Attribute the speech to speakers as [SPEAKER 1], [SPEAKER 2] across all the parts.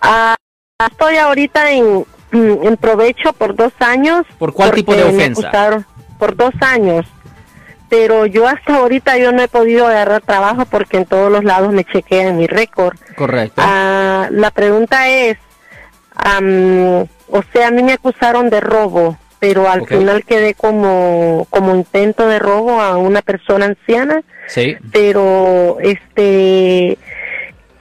[SPEAKER 1] Ah, estoy ahorita en, en provecho por dos años.
[SPEAKER 2] ¿Por cuál tipo de ofensa?
[SPEAKER 1] por dos años. Pero yo hasta ahorita yo no he podido agarrar trabajo porque en todos los lados me chequean mi récord.
[SPEAKER 2] Correcto.
[SPEAKER 1] Ah, la pregunta es, am, o sea, a mí me acusaron de robo, pero al final quedé como, como intento de robo a una persona anciana,
[SPEAKER 2] Sí.
[SPEAKER 1] pero este,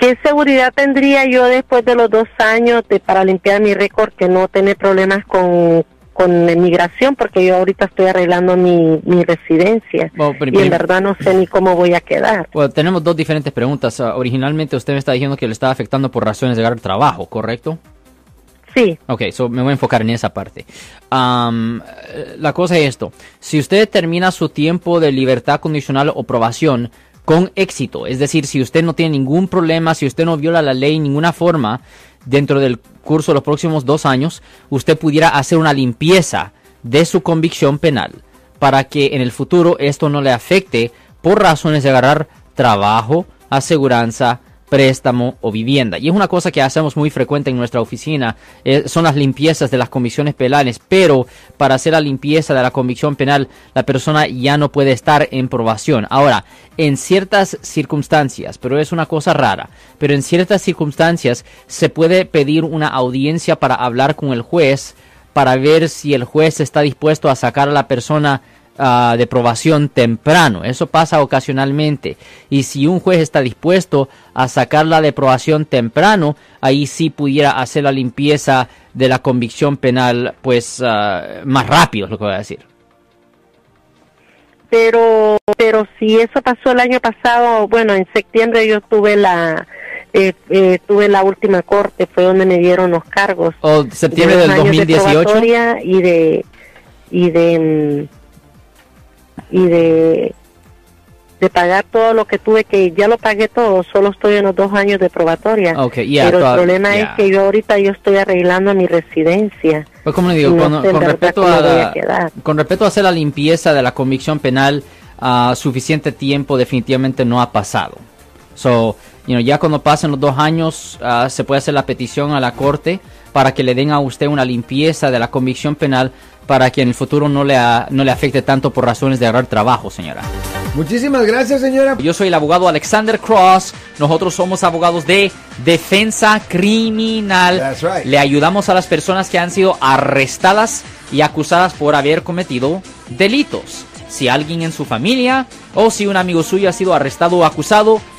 [SPEAKER 1] ¿qué seguridad tendría yo después de los dos años de, para limpiar mi récord que no tener problemas con con inmigración porque yo ahorita estoy arreglando mi, mi residencia
[SPEAKER 2] Bueno,
[SPEAKER 1] y en verdad no sé ni cómo voy a quedar.
[SPEAKER 2] Bueno, tenemos dos diferentes preguntas. Ah, originalmente usted me está diciendo que le estaba afectando por razones de agarrar trabajo, ¿correcto?
[SPEAKER 1] Sí,
[SPEAKER 2] Ok, so me voy a enfocar en esa parte. Eh, la cosa es esto. Si usted termina su tiempo de libertad condicional o probación con éxito, es decir, si usted no tiene ningún problema, si usted no viola la ley en ninguna forma dentro del curso de los próximos dos años, usted pudiera hacer una limpieza de su convicción penal para que en el futuro esto no le afecte por razones de agarrar trabajo, aseguranza, préstamo o vivienda. Y es una cosa que hacemos muy frecuente en nuestra oficina, eh, son las limpiezas de las convicciones penales, pero para hacer la limpieza de la convicción penal, la persona ya no puede estar en probación. Ahora, en ciertas circunstancias, pero es una cosa rara, pero en ciertas circunstancias se puede pedir una audiencia para hablar con el juez, para ver si el juez está dispuesto a sacar a la persona ah, de probación temprano. Eso pasa ocasionalmente. Y si un juez está dispuesto a sacarla de probación temprano, ahí sí pudiera hacer la limpieza de la convicción penal, pues ah, más rápido, es lo que voy a decir.
[SPEAKER 1] pero pero si eso pasó el año pasado, bueno, en septiembre yo tuve la eh, eh, tuve la última corte, fue donde me dieron los cargos.
[SPEAKER 2] O septiembre
[SPEAKER 1] de
[SPEAKER 2] del
[SPEAKER 1] dos años de
[SPEAKER 2] 2018.
[SPEAKER 1] probatoria y de y de mm, y de de pagar todo lo que tuve que ya lo pagué todo, solo estoy en los dos años de probatoria.
[SPEAKER 2] Ok, ya,
[SPEAKER 1] pero el problema es que yo ahorita yo estoy arreglando mi residencia.
[SPEAKER 2] Pues como le digo,
[SPEAKER 1] no
[SPEAKER 2] con,
[SPEAKER 1] sé en
[SPEAKER 2] con
[SPEAKER 1] verdad
[SPEAKER 2] respecto a, la- con respecto a hacer la limpieza de la convicción penal, ah, suficiente tiempo definitivamente no ha pasado. So, you know, ya cuando pasen los dos años, ah, se puede hacer la petición a la corte para que le den a usted una limpieza de la convicción penal para que en el futuro no le, a- no le afecte tanto por razones de agarrar trabajo, señora.
[SPEAKER 3] Muchísimas gracias, señora.
[SPEAKER 2] Yo soy el abogado Alexander Cross. Nosotros somos abogados de defensa criminal.
[SPEAKER 3] That's right.
[SPEAKER 2] Le ayudamos a las personas que han sido arrestadas y acusadas por haber cometido delitos. Si alguien en su familia o si un amigo suyo ha sido arrestado o acusado,